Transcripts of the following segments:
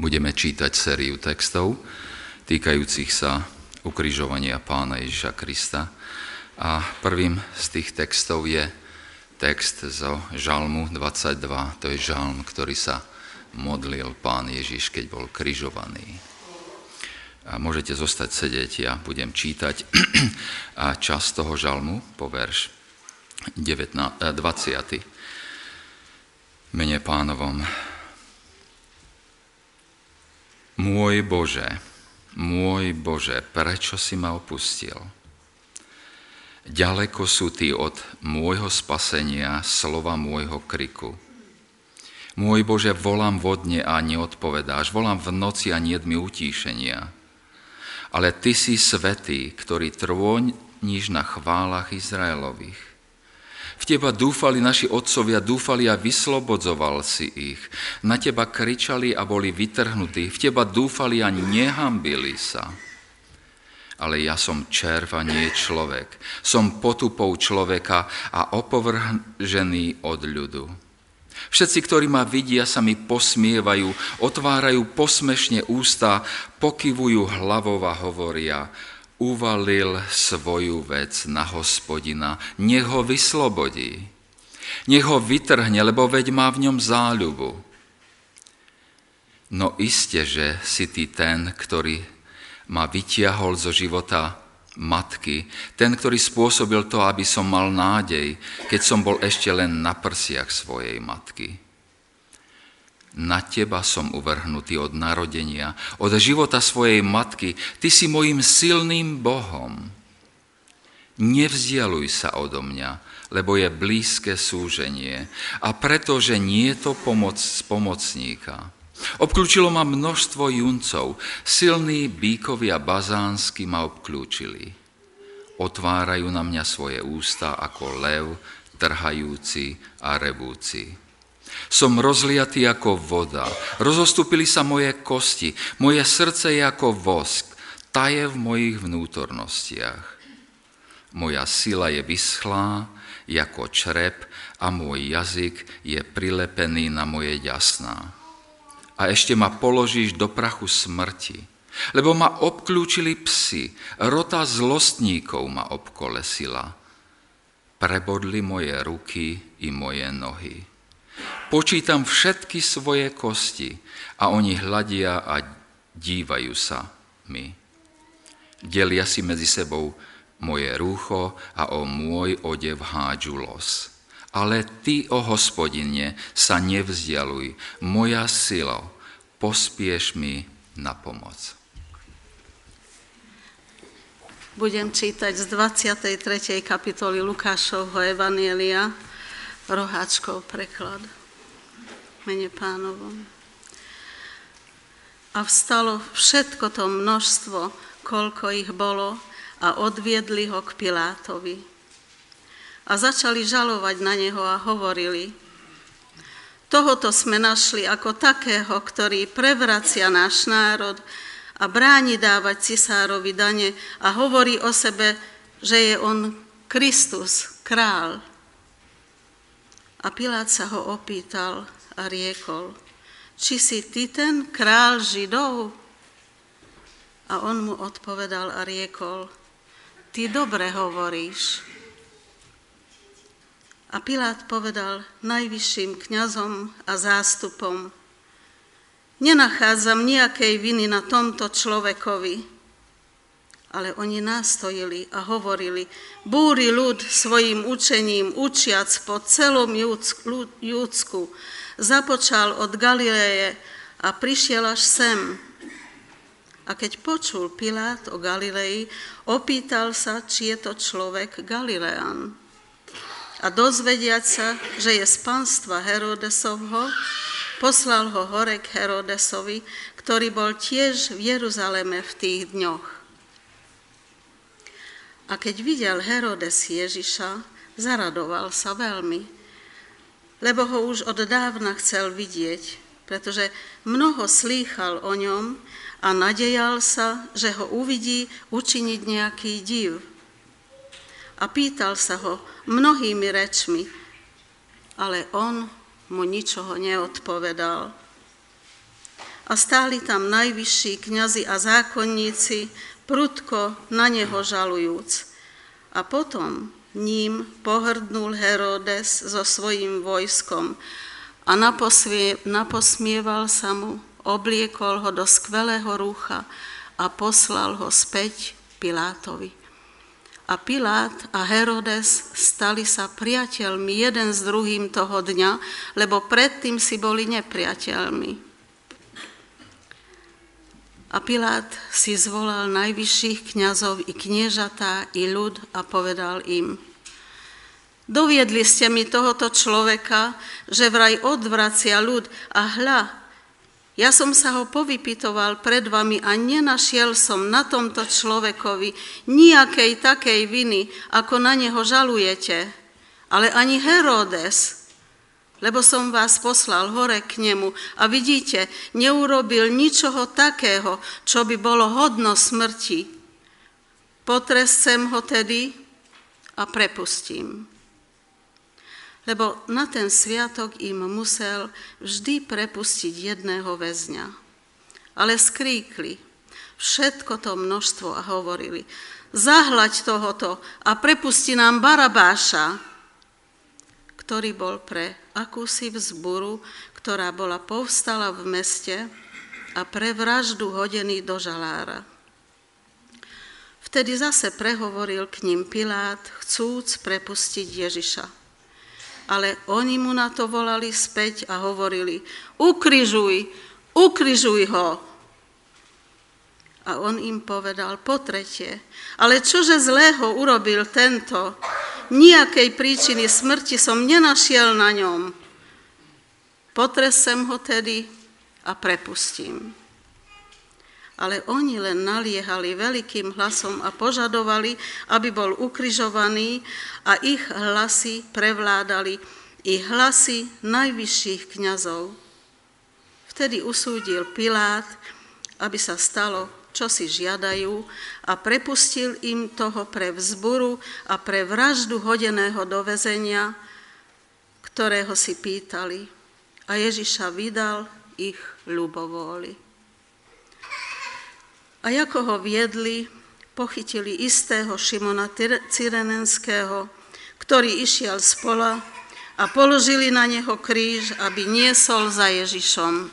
Budeme čítať sériu textov týkajúcich sa ukrižovania pána Ježiša Krista. A prvým z tých textov je text zo Žalmu 22. To je žalm, ktorý sa modlil pán Ježiš, keď bol križovaný. A môžete zostať sedieť, ja budem čítať a čas toho žalmu po verš 19, 20. Mene pánovom. Môj Bože, môj Bože, prečo si ma opustil? Ďaleko sú ty od môjho spasenia, slova môjho kriku. Môj Bože, volám vodne a neodpovedáš, volám v noci a nie mi utíšenia ale Ty si svetý, ktorý trôniš na chválach Izraelových. V Teba dúfali naši otcovia, dúfali a vyslobodzoval si ich. Na Teba kričali a boli vytrhnutí. V Teba dúfali a nehambili sa. Ale ja som červ nie človek. Som potupou človeka a opovržený od ľudu. Všetci, ktorí ma vidia, sa mi posmievajú, otvárajú posmešne ústa, pokyvujú hlavou a hovoria, uvalil svoju vec na hospodina, nech ho vyslobodí. Nech ho vytrhne, lebo veď má v ňom záľubu. No iste, že si ty ten, ktorý ma vytiahol zo života matky, ten, ktorý spôsobil to, aby som mal nádej, keď som bol ešte len na prsiach svojej matky. Na teba som uvrhnutý od narodenia, od života svojej matky. Ty si mojim silným Bohom. Nevzdialuj sa odo mňa, lebo je blízke súženie a pretože nie je to pomoc pomocníka. Obklúčilo ma množstvo juncov, silní bíkovia bazánsky ma obklúčili. Otvárajú na mňa svoje ústa ako lev, trhajúci a revúci. Som rozliatý ako voda, rozostúpili sa moje kosti, moje srdce je ako vosk, taje v mojich vnútornostiach. Moja sila je vyschlá, ako črep a môj jazyk je prilepený na moje ďasná a ešte ma položíš do prachu smrti. Lebo ma obklúčili psi, rota zlostníkov ma obkolesila. Prebodli moje ruky i moje nohy. Počítam všetky svoje kosti a oni hľadia a dívajú sa mi. Delia si medzi sebou moje rúcho a o môj odev hádžu los. Ale ty, o hospodine, sa nevzdialuj, moja sila, pospieš mi na pomoc. Budem čítať z 23. kapitoly Lukášovho Evanielia, roháčkov preklad. Mene pánovom. A vstalo všetko to množstvo, koľko ich bolo, a odviedli ho k Pilátovi a začali žalovať na neho a hovorili, tohoto sme našli ako takého, ktorý prevracia náš národ a bráni dávať cisárovi dane a hovorí o sebe, že je on Kristus, král. A Pilát sa ho opýtal a riekol, či si ty ten král Židov? A on mu odpovedal a riekol, ty dobre hovoríš. A Pilát povedal najvyšším kňazom a zástupom, nenachádzam nejakej viny na tomto človekovi. Ale oni nástojili a hovorili, búri ľud svojim učením, učiac po celom Júdsku, započal od Galileje a prišiel až sem. A keď počul Pilát o Galilei, opýtal sa, či je to človek Galilean a dozvediať sa, že je z panstva Herodesovho, poslal ho hore k Herodesovi, ktorý bol tiež v Jeruzaleme v tých dňoch. A keď videl Herodes Ježiša, zaradoval sa veľmi, lebo ho už od dávna chcel vidieť, pretože mnoho slýchal o ňom a nadejal sa, že ho uvidí učiniť nejaký div a pýtal sa ho mnohými rečmi, ale on mu ničoho neodpovedal. A stáli tam najvyšší kňazi a zákonníci, prudko na neho žalujúc. A potom ním pohrdnul Herodes so svojím vojskom a naposmie, naposmieval sa mu, obliekol ho do skvelého rúcha a poslal ho späť Pilátovi. A Pilát a Herodes stali sa priateľmi jeden s druhým toho dňa, lebo predtým si boli nepriateľmi. A Pilát si zvolal najvyšších kňazov i kniežatá, i ľud a povedal im, doviedli ste mi tohoto človeka, že vraj odvracia ľud a hľa, ja som sa ho povypitoval pred vami a nenašiel som na tomto človekovi nejakej takej viny, ako na neho žalujete, ale ani Herodes, lebo som vás poslal hore k nemu a vidíte, neurobil ničoho takého, čo by bolo hodno smrti. Potrescem ho tedy a prepustím lebo na ten sviatok im musel vždy prepustiť jedného väzňa. Ale skríkli všetko to množstvo a hovorili, zahlaď tohoto a prepusti nám Barabáša, ktorý bol pre akúsi vzburu, ktorá bola povstala v meste a pre vraždu hodený do žalára. Vtedy zase prehovoril k ním Pilát, chcúc prepustiť Ježiša ale oni mu na to volali späť a hovorili, ukryžuj, ukryžuj ho. A on im povedal po tretie, ale čože zlého urobil tento? Nijakej príčiny smrti som nenašiel na ňom. Potresem ho tedy a prepustím ale oni len naliehali veľkým hlasom a požadovali, aby bol ukrižovaný a ich hlasy prevládali, i hlasy najvyšších kňazov. Vtedy usúdil Pilát, aby sa stalo, čo si žiadajú a prepustil im toho pre vzburu a pre vraždu hodeného do vezenia, ktorého si pýtali. A Ježiša vydal ich ľubovôli. A ako ho viedli, pochytili istého Šimona Cyrenenského, ktorý išiel z pola a položili na neho kríž, aby niesol za Ježišom.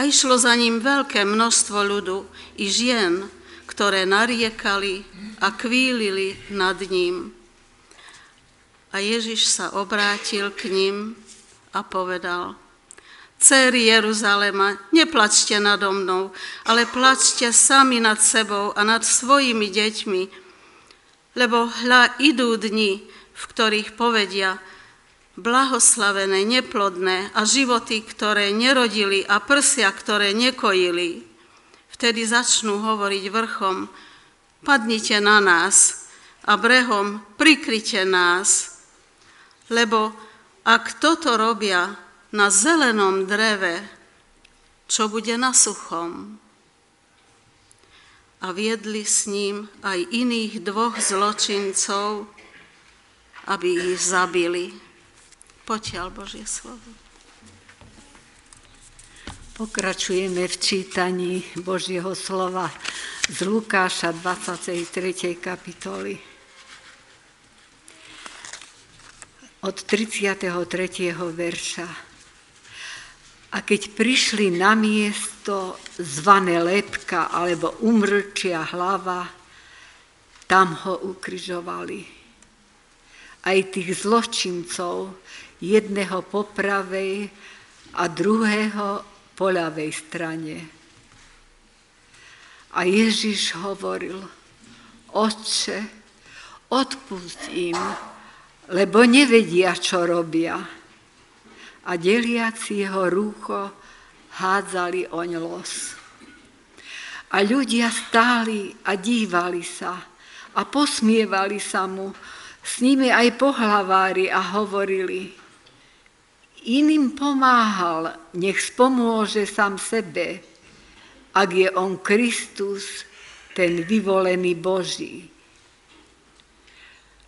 A išlo za ním veľké množstvo ľudu i žien, ktoré nariekali a kvílili nad ním. A Ježiš sa obrátil k ním a povedal – Céry Jeruzalema, neplačte nado mnou, ale plačte sami nad sebou a nad svojimi deťmi, lebo hľa idú dni, v ktorých povedia, blahoslavené, neplodné a životy, ktoré nerodili a prsia, ktoré nekojili. Vtedy začnú hovoriť vrchom, padnite na nás a brehom prikryte nás, lebo ak toto robia, na zelenom dreve, čo bude na suchom. A viedli s ním aj iných dvoch zločincov, aby ich zabili. Potiaľ Božie slovo. Pokračujeme v čítaní Božieho slova z Lukáša 23. kapitoly. Od 33. verša. A keď prišli na miesto zvané lepka alebo umrčia hlava, tam ho ukryžovali. Aj tých zločincov, jedného po pravej a druhého po ľavej strane. A Ježiš hovoril, Otče, odpust im, lebo nevedia, čo robia a deliaci jeho rúcho hádzali oň los. A ľudia stáli a dívali sa a posmievali sa mu, s nimi aj pohlavári a hovorili, iným pomáhal, nech spomôže sám sebe, ak je on Kristus, ten vyvolený Boží.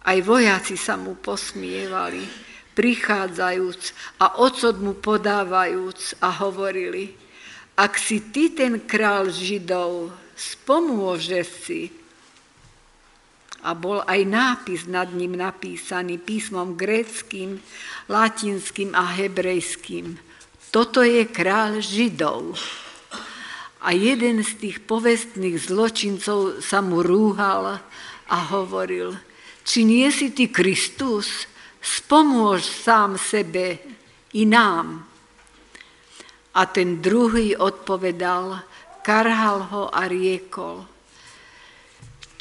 Aj vojaci sa mu posmievali, prichádzajúc a ocot mu podávajúc a hovorili, ak si ty ten král Židov, spomôže si. A bol aj nápis nad ním napísaný písmom gréckým, latinským a hebrejským. Toto je král Židov. A jeden z tých povestných zločincov sa mu rúhal a hovoril, či nie si ty Kristus, spomôž sám sebe i nám. A ten druhý odpovedal, karhal ho a riekol,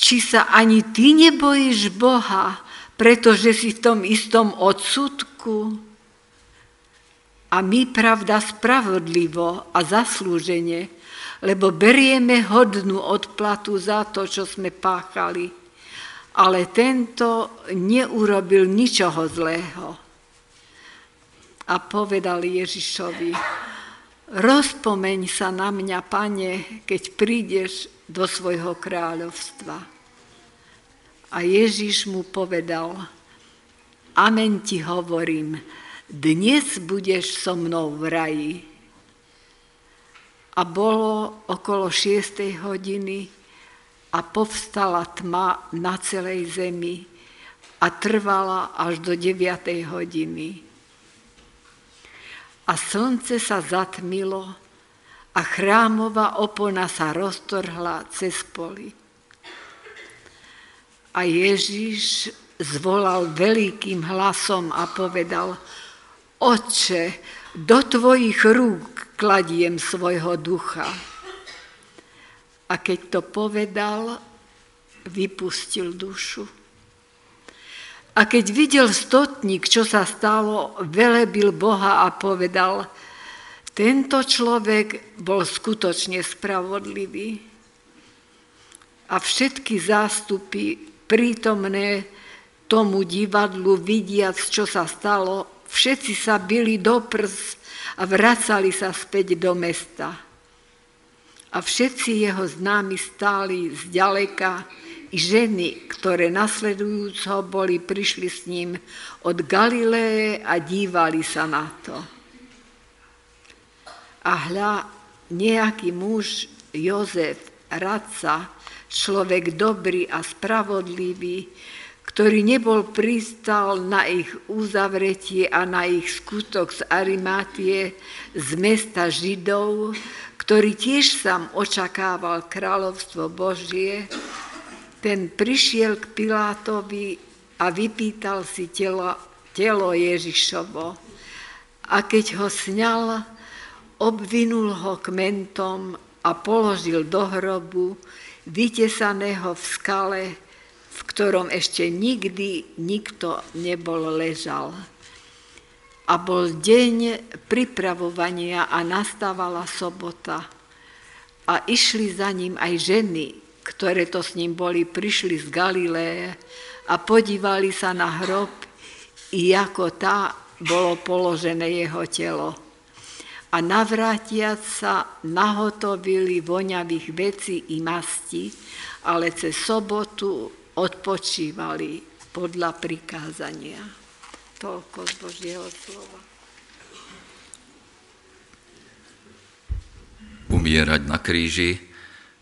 či sa ani ty nebojíš Boha, pretože si v tom istom odsudku? A my, pravda, spravodlivo a zaslúžene, lebo berieme hodnú odplatu za to, čo sme páchali. Ale tento neurobil ničoho zlého. A povedal Ježišovi, Rozpomeň sa na mňa, pane, keď prídeš do svojho kráľovstva. A Ježiš mu povedal, amen ti hovorím, dnes budeš so mnou v raji. A bolo okolo šiestej hodiny a povstala tma na celej zemi a trvala až do deviatej hodiny a slnce sa zatmilo a chrámová opona sa roztrhla cez poli. A Ježiš zvolal veľkým hlasom a povedal, Oče, do tvojich rúk kladiem svojho ducha. A keď to povedal, vypustil dušu. A keď videl stotník, čo sa stalo, velebil Boha a povedal, tento človek bol skutočne spravodlivý. A všetky zástupy prítomné tomu divadlu, vidiac, čo sa stalo, všetci sa byli do prs a vracali sa späť do mesta. A všetci jeho známi stáli zďaleka, i ženy, ktoré nasledujúc ho boli, prišli s ním od Galileje a dívali sa na to. A hľa, nejaký muž, Jozef, radca, človek dobrý a spravodlivý, ktorý nebol pristal na ich uzavretie a na ich skutok z Arimátie, z mesta Židov, ktorý tiež sám očakával kráľovstvo Božie, ten prišiel k Pilátovi a vypýtal si telo, telo Ježišovo. A keď ho sňal, obvinul ho kmentom a položil do hrobu, vytesaného v skale, v ktorom ešte nikdy nikto nebol ležal. A bol deň pripravovania a nastávala sobota. A išli za ním aj ženy, ktoré to s ním boli, prišli z Galiléje a podívali sa na hrob, i ako tá bolo položené jeho telo. A navrátiac sa nahotovili voňavých vecí i masti, ale cez sobotu odpočívali podľa prikázania. Toľko z Božieho slova. Umierať na kríži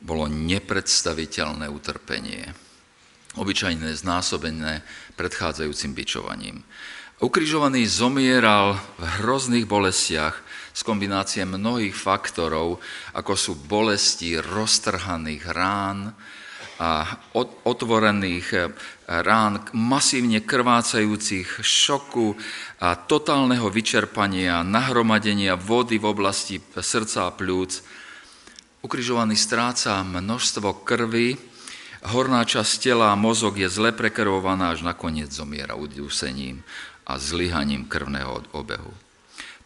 bolo nepredstaviteľné utrpenie, obyčajné znásobené predchádzajúcim bičovaním. Ukrižovaný zomieral v hrozných bolestiach z kombinácie mnohých faktorov, ako sú bolesti roztrhaných rán, a otvorených eh, rán, masívne krvácajúcich šoku a totálneho vyčerpania, nahromadenia vody v oblasti srdca a pľúc, Ukrižovaný stráca množstvo krvi, horná časť tela a mozog je zle prekrvovaná, až nakoniec zomiera udusením a zlyhaním krvného obehu.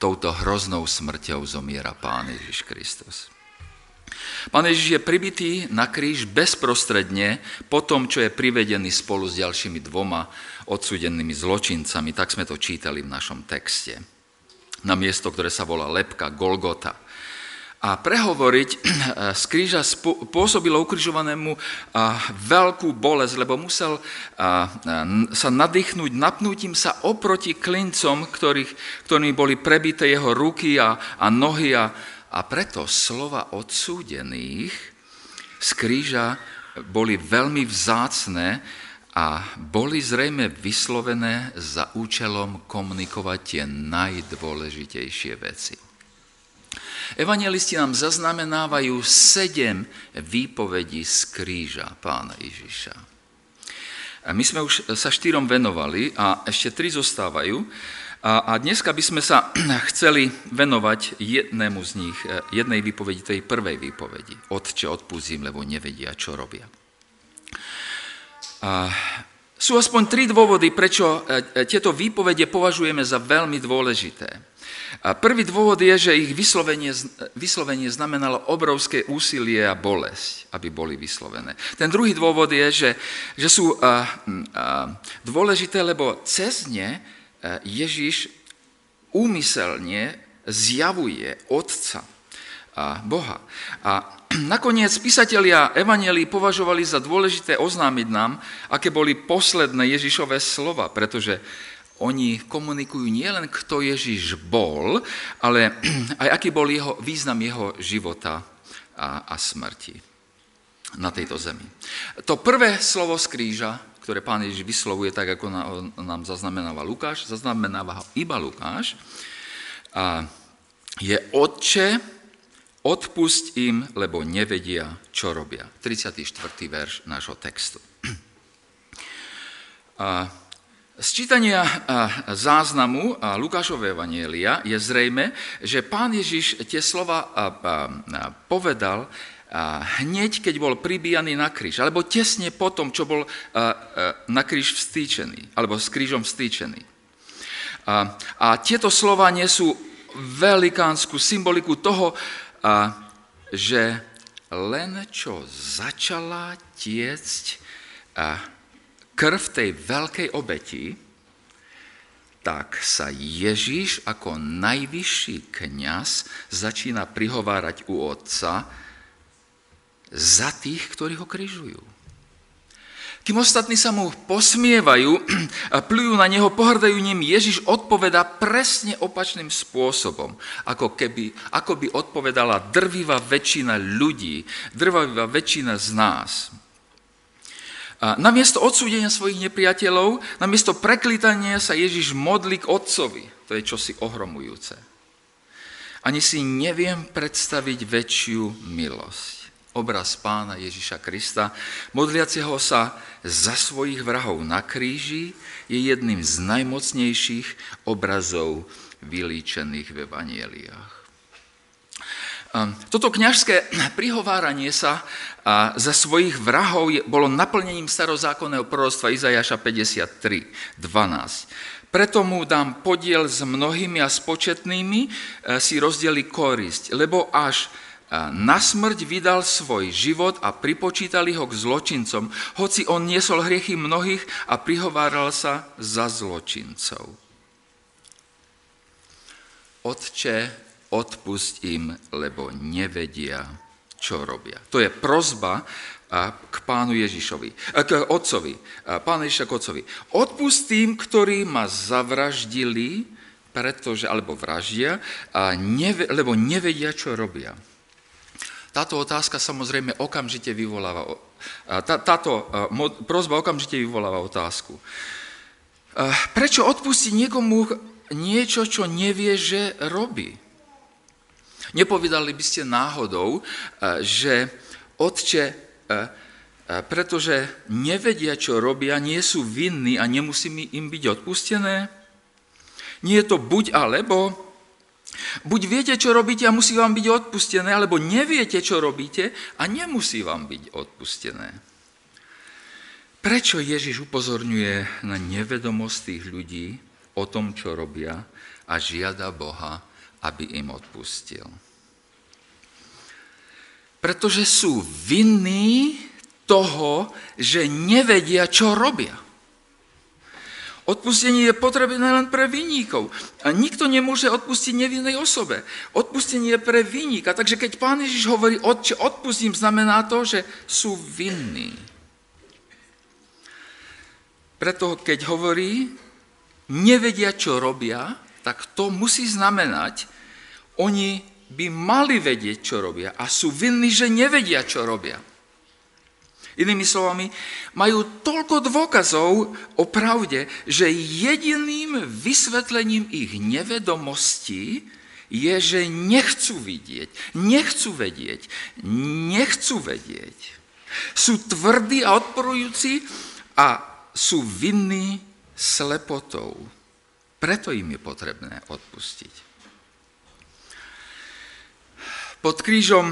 Touto hroznou smrťou zomiera Pán Ježiš Kristus. Pán Ježiš je pribitý na kríž bezprostredne po tom, čo je privedený spolu s ďalšími dvoma odsudenými zločincami. Tak sme to čítali v našom texte. Na miesto, ktoré sa volá Lepka, Golgota. A prehovoriť z kríža pôsobilo ukrižovanému veľkú bolesť, lebo musel sa nadýchnuť napnutím sa oproti klincom, ktorých, ktorými boli prebité jeho ruky a, a nohy. A, a preto slova odsúdených z kríža boli veľmi vzácne a boli zrejme vyslovené za účelom komunikovať tie najdôležitejšie veci. Evangelisti nám zaznamenávajú sedem výpovedí z kríža pána Ježiša. My sme už sa štyrom venovali a ešte tri zostávajú. A dneska by sme sa chceli venovať jednému z nich, e, jednej výpovedi, tej prvej výpovedi. Otče, odpúzim, lebo nevedia, čo robia. A sú aspoň tri dôvody, prečo e, e, tieto výpovede považujeme za veľmi dôležité. A prvý dôvod je, že ich vyslovenie, vyslovenie znamenalo obrovské úsilie a bolesť, aby boli vyslovené. Ten druhý dôvod je, že, že sú a, a, dôležité, lebo cez ne Ježiš úmyselne zjavuje Otca a Boha. A nakoniec písatelia Evangelii považovali za dôležité oznámiť nám, aké boli posledné Ježišové slova, pretože oni komunikujú nielen, kto Ježiš bol, ale aj aký bol jeho, význam jeho života a, a smrti na tejto zemi. To prvé slovo z kríža, ktoré pán Ježiš vyslovuje tak, ako nám zaznamenáva Lukáš, zaznamenáva ho iba Lukáš, a je Otče, odpust im, lebo nevedia, čo robia. 34. verš nášho textu. A z čítania záznamu Lukášovej Evanielia je zrejme, že pán Ježiš tie slova povedal hneď, keď bol pribíjaný na kríž, alebo tesne po tom, čo bol na kríž vstýčený, alebo s krížom vstýčený. A, a tieto slova nesú velikánsku symboliku toho, že len čo začala tiecť krv tej veľkej obeti, tak sa Ježíš ako najvyšší kňaz začína prihovárať u Otca za tých, ktorí ho križujú. Kým ostatní sa mu posmievajú a plujú na neho, pohrdajú ním, Ježiš odpoveda presne opačným spôsobom, ako, keby, ako by odpovedala drvivá väčšina ľudí, drvivá väčšina z nás. Namiesto odsúdenia svojich nepriateľov, namiesto preklítania sa Ježiš modlí k Otcovi. To je čosi ohromujúce. Ani si neviem predstaviť väčšiu milosť. Obraz pána Ježiša Krista, modliaceho sa za svojich vrahov na kríži, je jedným z najmocnejších obrazov vylíčených v evanieliách. Toto kňažské prihováranie sa za svojich vrahov bolo naplnením starozákonného proroctva Izajaša 53, 12. Preto mu dám podiel s mnohými a spočetnými, e, si rozdeli korisť, lebo až e, na smrť vydal svoj život a pripočítali ho k zločincom, hoci on niesol hriechy mnohých a prihováral sa za zločincov. Otče, odpust im, lebo nevedia, čo robia. To je prozba k pánu Ježišovi, k otcovi, pánu Ježiša k otcovi. Odpust tým, ktorí ma zavraždili, pretože, alebo vraždia, a neve, lebo nevedia, čo robia. Táto otázka samozrejme okamžite vyvoláva, tá, táto prozba okamžite vyvoláva otázku. Prečo odpustiť niekomu niečo, čo nevie, že robí? Nepovedali by ste náhodou, eh, že otče, eh, eh, pretože nevedia, čo robia, nie sú vinní a nemusí im byť odpustené? Nie je to buď alebo, buď viete, čo robíte a musí vám byť odpustené, alebo neviete, čo robíte a nemusí vám byť odpustené. Prečo Ježiš upozorňuje na nevedomosť tých ľudí o tom, čo robia a žiada Boha, aby im odpustil. Pretože sú vinní toho, že nevedia, čo robia. Odpustenie je potrebné len pre vinníkov. A nikto nemôže odpustiť nevinnej osobe. Odpustenie je pre vinníka. Takže keď pán Ježiš hovorí, otče, odpustím, znamená to, že sú vinní. Preto keď hovorí, nevedia, čo robia, tak to musí znamenať, oni by mali vedieť, čo robia a sú vinní, že nevedia, čo robia. Inými slovami, majú toľko dôkazov o pravde, že jediným vysvetlením ich nevedomostí je, že nechcú vidieť, nechcú vedieť, nechcú vedieť. Sú tvrdí a odporujúci a sú vinní slepotou. Preto im je potrebné odpustiť. Pod krížom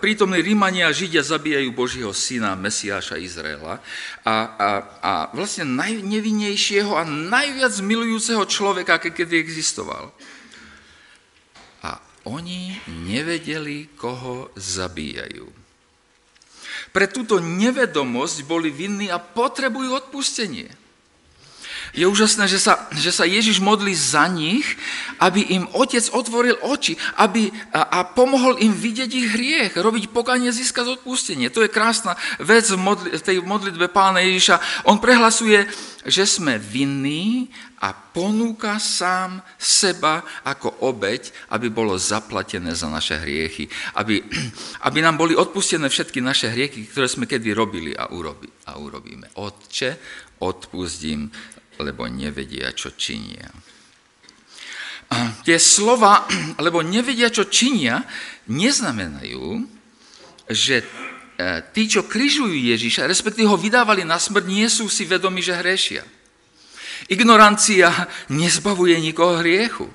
prítomní Rímania a Židia zabíjajú Božího syna, Mesiáša Izraela a, a, a vlastne najnevinnejšieho a najviac milujúceho človeka, kedy existoval. A oni nevedeli, koho zabíjajú. Pre túto nevedomosť boli vinní a potrebujú odpustenie. Je úžasné, že sa, že sa Ježiš modlí za nich, aby im otec otvoril oči aby, a, a pomohol im vidieť ich hriech, robiť pokanie, získať odpustenie. To je krásna vec v, modli, tej modlitbe pána Ježiša. On prehlasuje, že sme vinní a ponúka sám seba ako obeď, aby bolo zaplatené za naše hriechy. Aby, aby nám boli odpustené všetky naše hriechy, ktoré sme kedy robili a, urobi, a urobíme. Otče, odpustím lebo nevedia, čo činia. A tie slova, lebo nevedia, čo činia, neznamenajú, že e, tí, čo križujú Ježiša, respektíve ho vydávali na smrť, nie sú si vedomi, že hrešia. Ignorancia nezbavuje nikoho hriechu. E,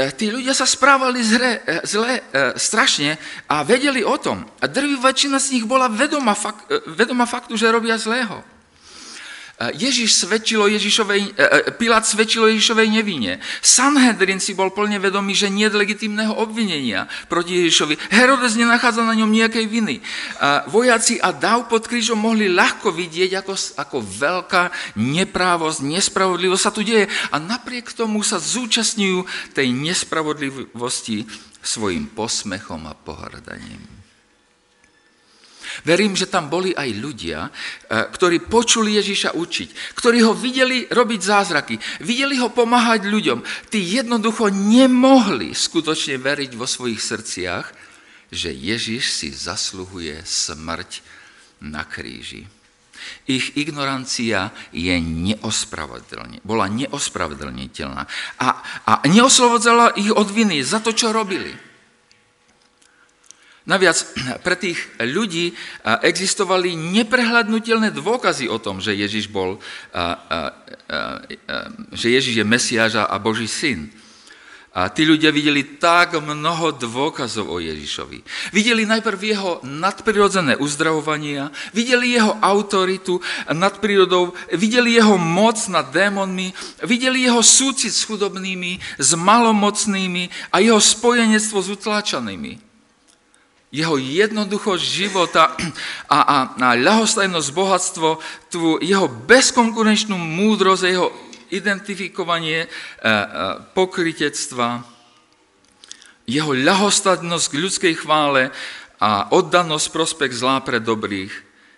e, tí ľudia sa správali zle, zle strašne a vedeli o tom. A drvivá väčšina z nich bola vedoma, fakt, vedoma faktu, že robia zlého. Ježiš svedčilo Ježišovej, e, e, Pilát svedčilo Ježišovej nevine. Sanhedrin si bol plne vedomý, že nie je legitimného obvinenia proti Ježišovi. Herodes nenachádza na ňom nejakej viny. Vojaci a dáv pod krížom mohli ľahko vidieť, ako, ako veľká neprávosť, nespravodlivosť sa tu deje. A napriek tomu sa zúčastňujú tej nespravodlivosti svojim posmechom a pohrdaním. Verím, že tam boli aj ľudia, eh, ktorí počuli Ježiša učiť, ktorí ho videli robiť zázraky, videli ho pomáhať ľuďom. Tí jednoducho nemohli skutočne veriť vo svojich srdciach, že Ježiš si zasluhuje smrť na kríži. Ich ignorancia je neospravedlne, bola neospravedlniteľná a, a neoslovodzala ich od viny za to, čo robili. Naviac pre tých ľudí existovali neprehľadnutelné dôkazy o tom, že Ježiš, bol, že Ježiš je Mesiáš a Boží syn. A tí ľudia videli tak mnoho dôkazov o Ježišovi. Videli najprv jeho nadprirodzené uzdravovania, videli jeho autoritu nad prírodou, videli jeho moc nad démonmi, videli jeho súcit s chudobnými, s malomocnými a jeho spojenectvo s utláčanými jeho jednoduchosť života a, a, a ľahostajnosť, bohatstvo, tú jeho bezkonkurenčnú múdrosť, jeho identifikovanie e, e, pokrytectva, jeho ľahostajnosť k ľudskej chvále a oddanosť prospekt zlá pre dobrých,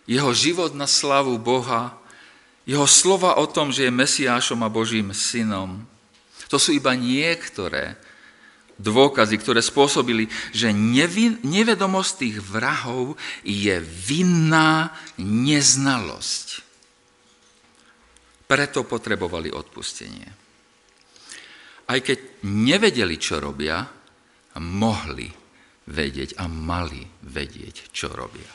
jeho život na slavu Boha, jeho slova o tom, že je Mesiášom a Božím synom. To sú iba niektoré dôkazy, ktoré spôsobili, že nevedomosť tých vrahov je vinná neznalosť. Preto potrebovali odpustenie. Aj keď nevedeli, čo robia, mohli vedieť a mali vedieť, čo robia.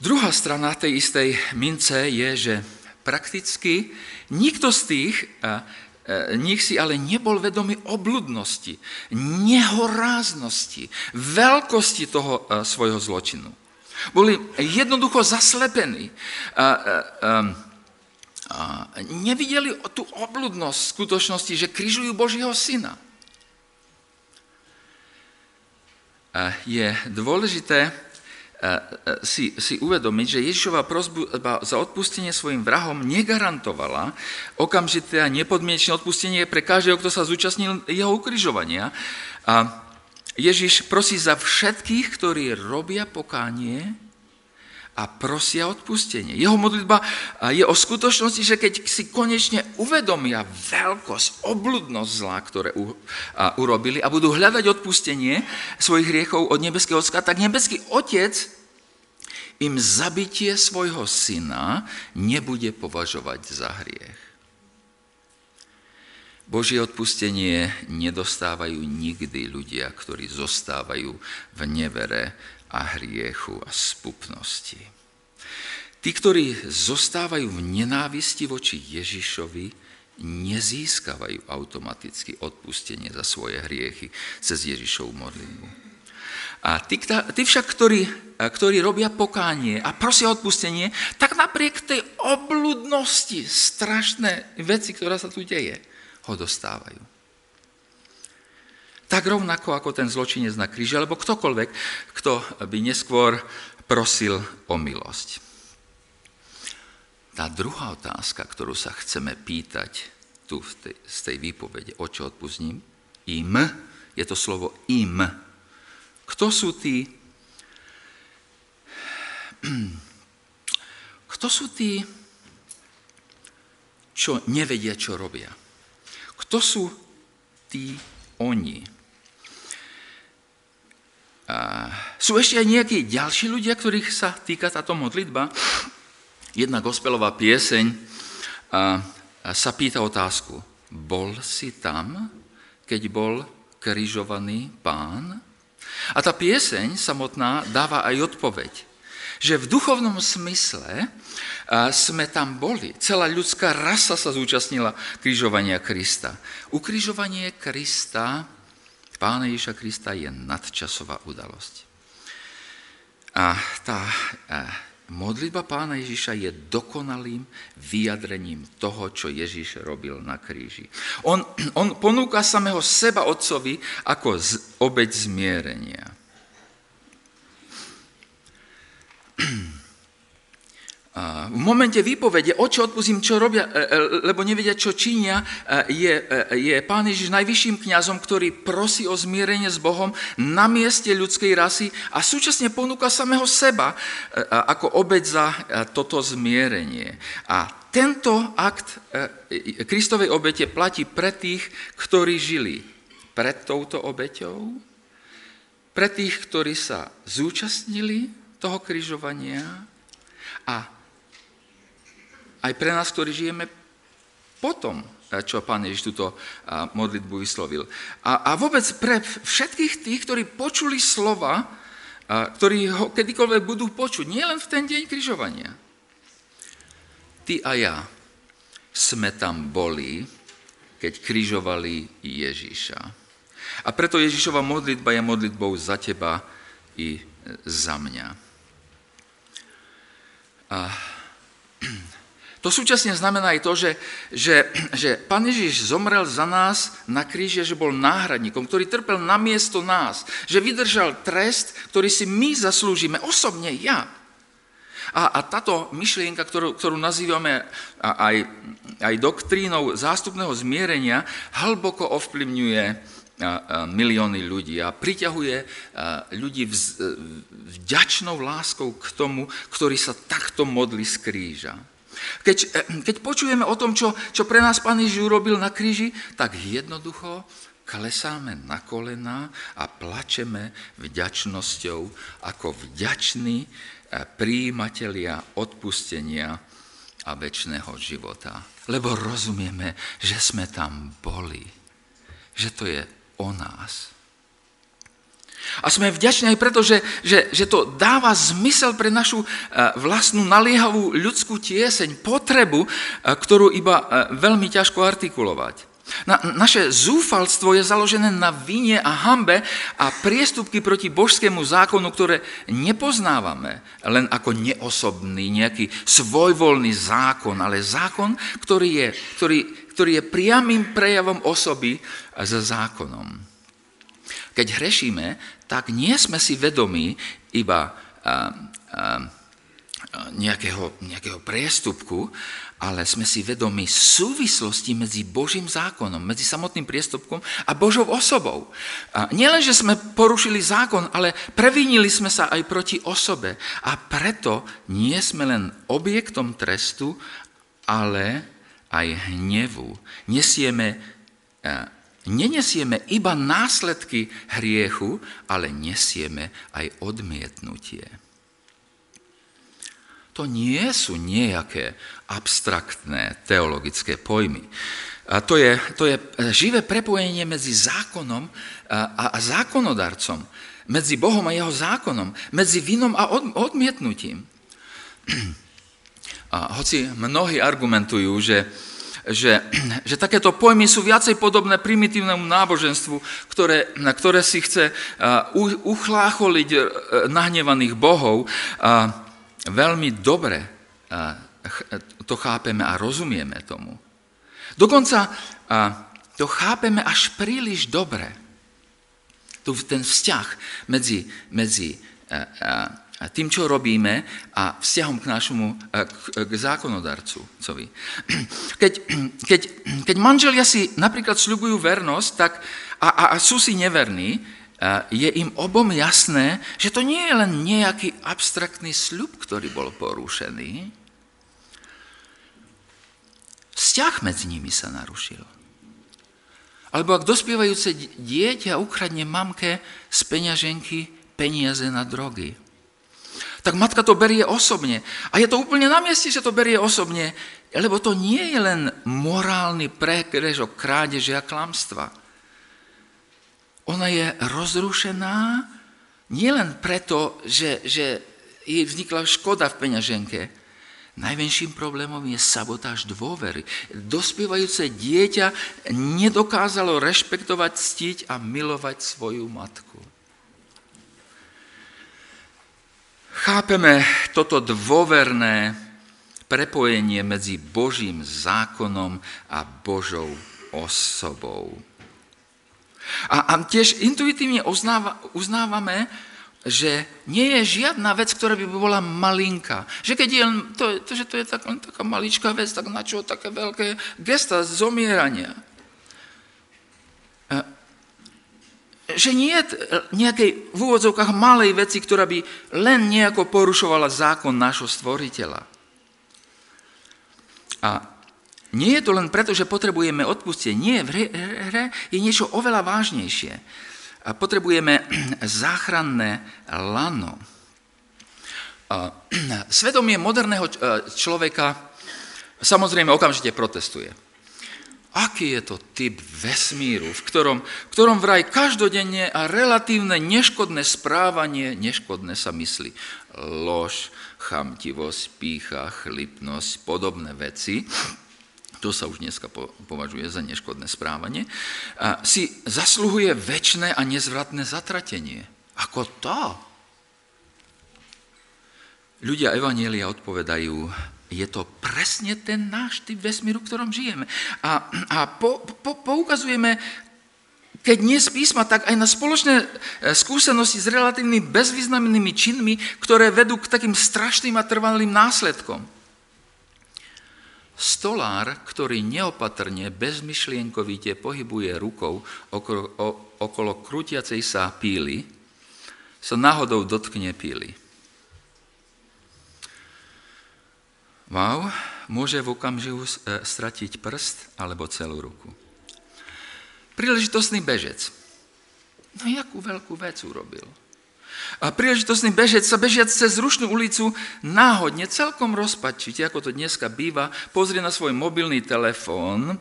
Druhá strana tej istej mince je, že prakticky nikto z tých nich si ale nebol vedomý obludnosti, nehoráznosti, veľkosti toho e, svojho zločinu. Boli jednoducho zaslepení. E, nevideli tú obludnosť v skutočnosti, že križujú Božího syna. Je dôležité si, si uvedomiť, že Ježišova prozbu za odpustenie svojim vrahom negarantovala okamžité a nepodmienečné odpustenie pre každého, kto sa zúčastnil jeho ukrižovania. A Ježiš prosí za všetkých, ktorí robia pokánie a prosia odpustenie. Jeho modlitba je o skutočnosti, že keď si konečne uvedomia veľkosť, obludnosť zla, ktoré urobili a budú hľadať odpustenie svojich hriechov od nebeského Otca, tak nebeský Otec im zabitie svojho syna nebude považovať za hriech. Božie odpustenie nedostávajú nikdy ľudia, ktorí zostávajú v nevere a hriechu a spupnosti. Tí, ktorí zostávajú v nenávisti voči Ježišovi, nezískavajú automaticky odpustenie za svoje hriechy cez Ježišovu modlitbu. A tí, tí však, ktorí, ktorí robia pokánie a prosia odpustenie, tak napriek tej obludnosti, strašné veci, ktorá sa tu deje, ho dostávajú. Tak rovnako ako ten zločinec na kríži, alebo ktokoľvek, kto by neskôr prosil o milosť. Tá druhá otázka, ktorú sa chceme pýtať tu tej, z tej výpovede, o čo odpustím, im, je to slovo im. Kto sú tí, kto sú tí, čo nevedia, čo robia? Kto sú tí oni? Sú ešte aj nejakí ďalší ľudia, ktorých sa týka táto modlitba? Jedna gospelová pieseň sa pýta otázku. Bol si tam, keď bol križovaný pán? A tá pieseň samotná dáva aj odpoveď že v duchovnom smysle sme tam boli. Celá ľudská rasa sa zúčastnila križovania Krista. Ukrižovanie Krista, Pána Ježiša Krista, je nadčasová udalosť. A tá modlitba Pána Ježiša je dokonalým vyjadrením toho, čo Ježiš robil na kríži. On, on ponúka samého seba Otcovi ako obeď zmierenia. V momente výpovede, oči odpustím, čo robia, e, e, lebo nevedia, čo činia, e, je, je pán Ježiš najvyšším kňazom, ktorý prosí o zmierenie s Bohom na mieste ľudskej rasy a súčasne ponúka samého seba ako obeď za toto zmierenie. A tento akt Kristovej obete platí pre tých, ktorí žili pred touto obeťou, pre tých, ktorí sa zúčastnili toho križovania a aj pre nás, ktorí žijeme potom, čo pán Ježiš túto modlitbu vyslovil. A, a vôbec pre všetkých tých, ktorí počuli slova, ktorí ho kedykoľvek budú počuť, nie len v ten deň križovania. Ty a ja sme tam boli, keď križovali Ježíša. A preto Ježišova modlitba je modlitbou za teba i za mňa. A to súčasne znamená aj to, že, že, že Pán Ježiš zomrel za nás na kríži, že bol náhradníkom, ktorý trpel na miesto nás, že vydržal trest, ktorý si my zaslúžime, osobne ja. A, a táto myšlienka, ktorú, ktorú nazývame aj, aj doktrínou zástupného zmierenia, hlboko ovplyvňuje milióny ľudí a priťahuje ľudí vďačnou láskou k tomu, ktorý sa takto modlí z kríža. Keď, e, keď počujeme o tom, čo, čo pre nás Pán Ježiš urobil na kríži, tak jednoducho klesáme na kolena a plačeme vďačnosťou ako vďační e, príjimatelia odpustenia a väčšného života. Lebo rozumieme, že sme tam boli. Že to je o nás. A sme vďační aj preto, že, že, že to dáva zmysel pre našu e, vlastnú naliehavú ľudskú tieseň, potrebu, e, ktorú iba e, veľmi ťažko artikulovať. Na, naše zúfalstvo je založené na vine a hambe a priestupky proti božskému zákonu, ktoré nepoznávame len ako neosobný, nejaký svojvoľný zákon, ale zákon, ktorý je, ktorý, ktorý je priamým prejavom osoby za zákonom. Keď hrešíme, tak nie sme si vedomí iba nejakého, nejakého priestupku, ale sme si vedomi súvislosti medzi Božím zákonom, medzi samotným priestupkom a Božou osobou. A nielen, že sme porušili zákon, ale previnili sme sa aj proti osobe. A preto nie sme len objektom trestu, ale aj hnevu. Nesieme, nenesieme iba následky hriechu, ale nesieme aj odmietnutie. To nie sú nejaké abstraktné teologické pojmy. A to, je, to je živé prepojenie medzi zákonom a, a zákonodarcom, medzi Bohom a jeho zákonom, medzi vinom a od, odmietnutím. A hoci mnohí argumentujú, že, že, že takéto pojmy sú viacej podobné primitívnemu náboženstvu, ktoré, ktoré si chce uchlácholiť e, nahnevaných bohov, veľmi dobre to chápeme a rozumieme tomu. Dokonca to chápeme až príliš dobre. Tu ten vzťah medzi, medzi tým, čo robíme a vzťahom k našemu, k, k zákonodarcu. Keď, keď, keď manželia si napríklad sľubujú vernosť tak, a, a, a sú si neverní, je im obom jasné, že to nie je len nejaký abstraktný sľub, ktorý bol porušený. Vzťah medzi nimi sa narušil. Alebo ak dospievajúce dieťa ukradne mamke z peňaženky peniaze na drogy, tak matka to berie osobne. A je to úplne na mieste, že to berie osobne, lebo to nie je len morálny prekrežok krádeže a klamstva ona je rozrušená nielen preto, že, že jej vznikla škoda v peňaženke. Najmenším problémom je sabotáž dôvery. Dospievajúce dieťa nedokázalo rešpektovať, ctiť a milovať svoju matku. Chápeme toto dôverné prepojenie medzi Božím zákonom a Božou osobou. A, a tiež intuitívne uznáva, uznávame, že nie je žiadna vec, ktorá by bola malinká. Že keď je to, to, že to je tak, taká maličká vec, tak na čo také veľké gesta zomierania? E, že nie je nejakej v úvodzovkách malej veci, ktorá by len nejako porušovala zákon nášho stvoriteľa. A nie je to len preto, že potrebujeme odpustenie. Nie, v hre je niečo oveľa vážnejšie. A potrebujeme záchranné lano. Svedomie moderného človeka samozrejme okamžite protestuje. Aký je to typ vesmíru, v ktorom, v ktorom vraj každodenne a relatívne neškodné správanie, neškodné sa myslí, lož, chamtivosť, pícha, chlipnosť, podobné veci, to sa už dneska považuje za neškodné správanie, a si zasluhuje väčšné a nezvratné zatratenie. Ako to? Ľudia Evanielia odpovedajú, je to presne ten náš typ vesmíru, v ktorom žijeme. A, a po, po, poukazujeme, keď nie z písma, tak aj na spoločné e, skúsenosti s relatívnymi bezvýznamnými činmi, ktoré vedú k takým strašným a trvalým následkom. Stolár, ktorý neopatrne, bezmyšlienkovite pohybuje rukou okolo, okolo krútiacej sa píly, sa náhodou dotkne píly. Wow, môže v okamžihu e, stratiť prst alebo celú ruku. Príležitostný bežec. No jakú veľkú vec urobil? A príležitostný bežec sa bežiac cez rušnú ulicu náhodne, celkom rozpačite, ako to dneska býva, pozrie na svoj mobilný telefón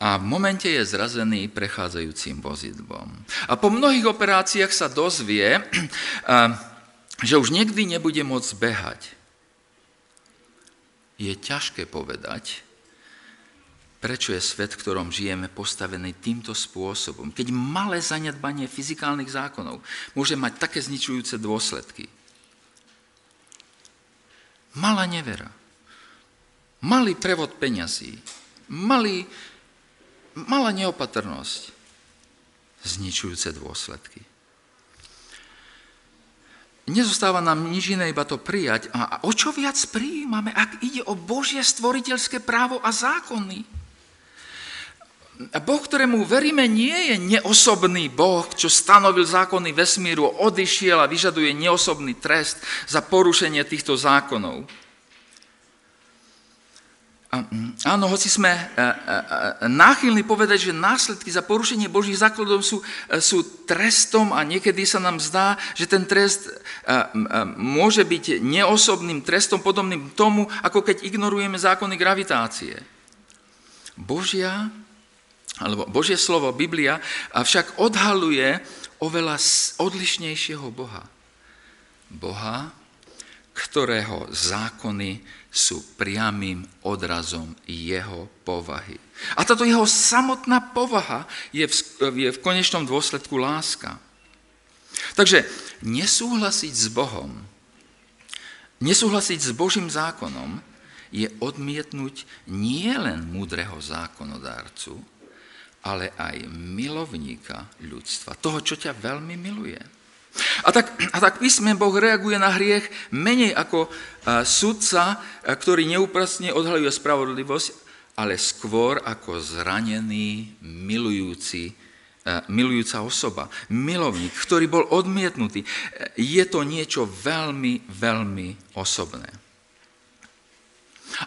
a v momente je zrazený prechádzajúcim vozidlom. A po mnohých operáciách sa dozvie, že už nikdy nebude môcť behať. Je ťažké povedať, prečo je svet, v ktorom žijeme, postavený týmto spôsobom. Keď malé zanedbanie fyzikálnych zákonov môže mať také zničujúce dôsledky. Malá nevera, malý prevod peňazí, malý, malá neopatrnosť, zničujúce dôsledky. Nezostáva nám nič iné, iba to prijať. A o čo viac prijímame, ak ide o Božie stvoriteľské právo a zákony? Boh, ktorému veríme, nie je neosobný Boh, čo stanovil zákony vesmíru, odišiel a vyžaduje neosobný trest za porušenie týchto zákonov. Áno, hoci sme e, e, e, náchylní povedať, že následky za porušenie Božích základov sú, sú trestom a niekedy sa nám zdá, že ten trest môže byť neosobným trestom podobným tomu, ako keď ignorujeme zákony gravitácie. Božia alebo Božie slovo, Biblia, však odhaluje oveľa odlišnejšieho Boha. Boha, ktorého zákony sú priamým odrazom jeho povahy. A táto jeho samotná povaha je v, je v konečnom dôsledku láska. Takže nesúhlasiť s Bohom, nesúhlasiť s Božím zákonom je odmietnúť nielen múdreho zákonodárcu, ale aj milovníka ľudstva, toho, čo ťa veľmi miluje. A tak, a tak písme Boh reaguje na hriech menej ako sudca, ktorý neúprastne odhaluje spravodlivosť, ale skôr ako zranený, milujúci, milujúca osoba, milovník, ktorý bol odmietnutý. Je to niečo veľmi, veľmi osobné.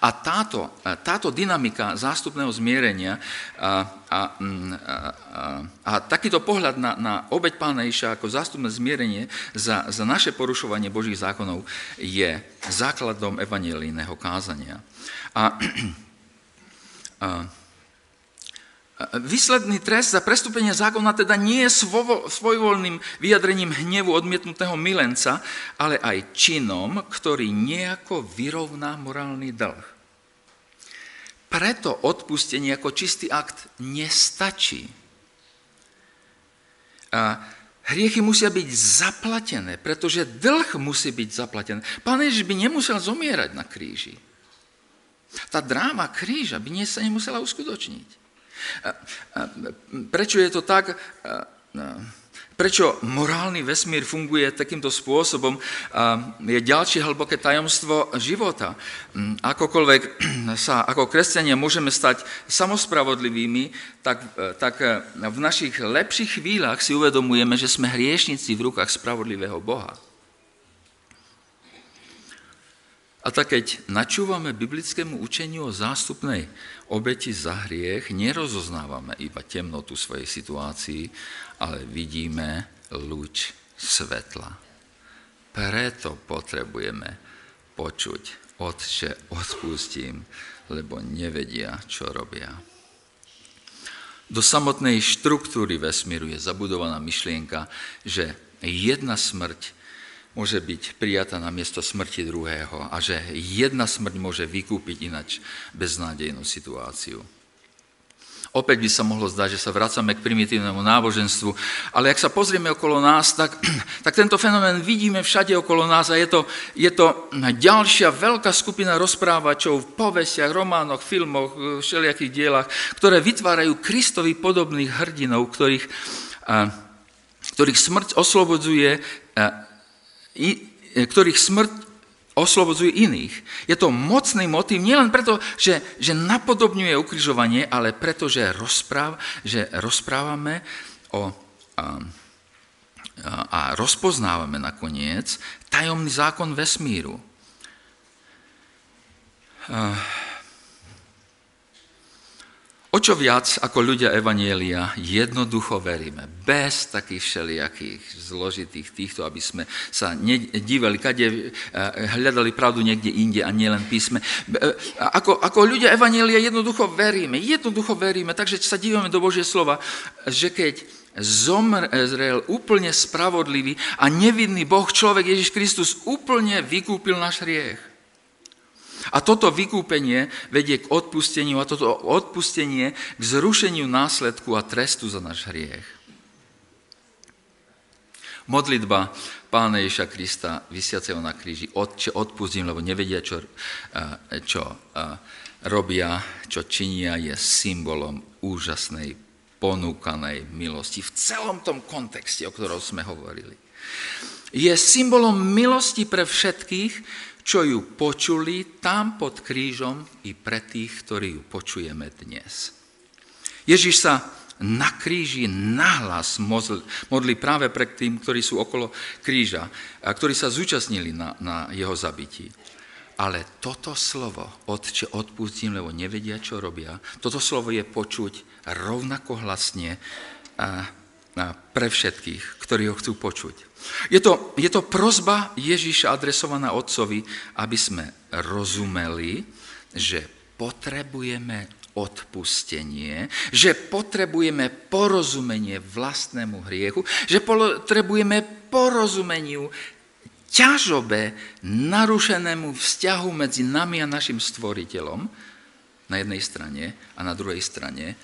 A táto, táto dynamika zástupného zmierenia a, a, mm, a, a, a takýto pohľad na, na obeď Pána Iša ako zástupné zmierenie za, za naše porušovanie Božích zákonov je základom evangelijného kázania. A, a Výsledný trest za prestúpenie zákona teda nie je svojvoľným vyjadrením hnevu odmietnutého milenca, ale aj činom, ktorý nejako vyrovná morálny dlh. Preto odpustenie ako čistý akt nestačí. A hriechy musia byť zaplatené, pretože dlh musí byť zaplatený. Pán Ježiš by nemusel zomierať na kríži. Tá dráma kríža by sa nemusela uskutočniť. Prečo je to tak? Prečo morálny vesmír funguje takýmto spôsobom, je ďalšie hlboké tajomstvo života. Akokoľvek sa ako kresťania môžeme stať samospravodlivými, tak, tak v našich lepších chvíľach si uvedomujeme, že sme hriešnici v rukách spravodlivého Boha. A tak keď načúvame biblickému učeniu o zástupnej obeti za hriech, nerozoznávame iba temnotu svojej situácii, ale vidíme lúč svetla. Preto potrebujeme počuť, Otče, odpustím, lebo nevedia, čo robia. Do samotnej štruktúry vesmíru je zabudovaná myšlienka, že jedna smrť môže byť prijatá na miesto smrti druhého a že jedna smrť môže vykúpiť inač beznádejnú situáciu. Opäť by sa mohlo zdať, že sa vracame k primitívnemu náboženstvu, ale ak sa pozrieme okolo nás, tak, tak tento fenomén vidíme všade okolo nás a je to, je to ďalšia veľká skupina rozprávačov v povestiach, románoch, filmoch, všelijakých dielach, ktoré vytvárajú Kristovi podobných hrdinov, ktorých, ktorých smrť oslobodzuje ktorých smrť oslobodzuje iných. Je to mocný motív nielen preto, že, že napodobňuje ukrižovanie, ale preto, že, rozpráv, že rozprávame o, a, a rozpoznávame nakoniec tajomný zákon vesmíru. Uh, O čo viac ako ľudia Evanielia jednoducho veríme, bez takých všelijakých zložitých týchto, aby sme sa nedívali, kade eh, hľadali pravdu niekde inde a nielen písme. Eh, ako, ako ľudia Evanielia jednoducho veríme, jednoducho veríme, takže sa dívame do Božie slova, že keď zomrel úplne spravodlivý a nevidný Boh, človek Ježiš Kristus, úplne vykúpil náš hriech. A toto vykúpenie vedie k odpusteniu a toto odpustenie k zrušeniu následku a trestu za náš hriech. Modlitba Pána Ježa Krista, vysiaceho na kríži, Otče, odpustím, lebo nevedia, čo, čo robia, čo činia, je symbolom úžasnej, ponúkanej milosti v celom tom kontexte, o ktorom sme hovorili. je symbolom milosti pre všetkých, čo ju počuli tam pod krížom i pre tých, ktorí ju počujeme dnes. Ježiš sa na kríži nahlas modli práve pre tým, ktorí sú okolo kríža, a ktorí sa zúčastnili na, na jeho zabití. Ale toto slovo, Otče, odpustím, lebo nevedia, čo robia, toto slovo je počuť rovnako hlasne pre všetkých, ktorí ho chcú počuť. Je to, je to prozba Ježíša adresovaná Otcovi, aby sme rozumeli, že potrebujeme odpustenie, že potrebujeme porozumenie vlastnému hriechu, že potrebujeme porozumeniu ťažobe narušenému vzťahu medzi nami a našim stvoriteľom na jednej strane a na druhej strane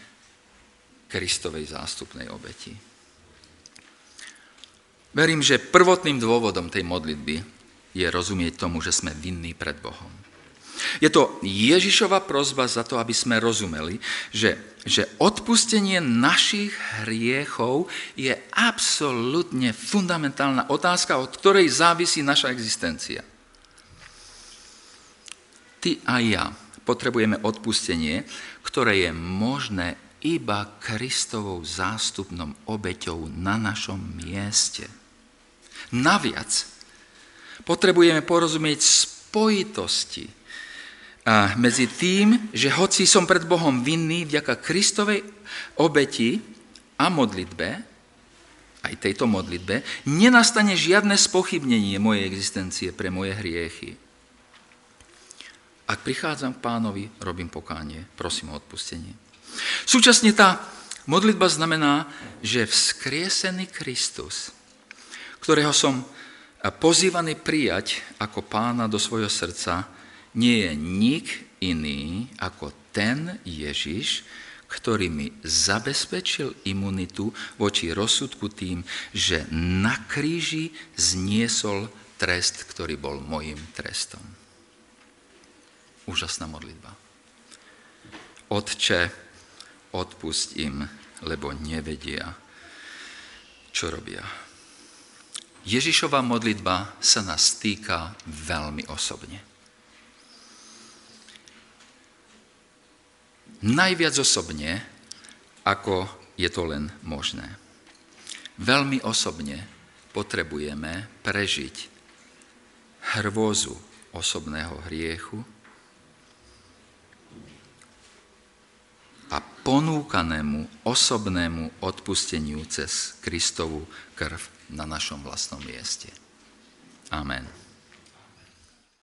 Kristovej zástupnej obeti. Verím, že prvotným dôvodom tej modlitby je rozumieť tomu, že sme vinní pred Bohom. Je to Ježišova prozba za to, aby sme rozumeli, že, že odpustenie našich hriechov je absolútne fundamentálna otázka, od ktorej závisí naša existencia. Ty a ja potrebujeme odpustenie, ktoré je možné iba Kristovou zástupnom obeťou na našom mieste. Naviac, potrebujeme porozumieť spojitosti medzi tým, že hoci som pred Bohom vinný vďaka Kristovej obeti a modlitbe, aj tejto modlitbe, nenastane žiadne spochybnenie mojej existencie pre moje hriechy. Ak prichádzam k pánovi, robím pokánie, prosím o odpustenie. Súčasne tá modlitba znamená, že vzkriesený Kristus ktorého som pozývaný prijať ako pána do svojho srdca, nie je nik iný ako ten Ježiš, ktorý mi zabezpečil imunitu voči rozsudku tým, že na kríži zniesol trest, ktorý bol mojim trestom. Úžasná modlitba. Otče, odpust im, lebo nevedia, čo robia. Ježišova modlitba sa nás týka veľmi osobne. Najviac osobne, ako je to len možné. Veľmi osobne potrebujeme prežiť hrôzu osobného hriechu a ponúkanému osobnému odpusteniu cez Kristovu krv na našom vlastnom mieste. Amen.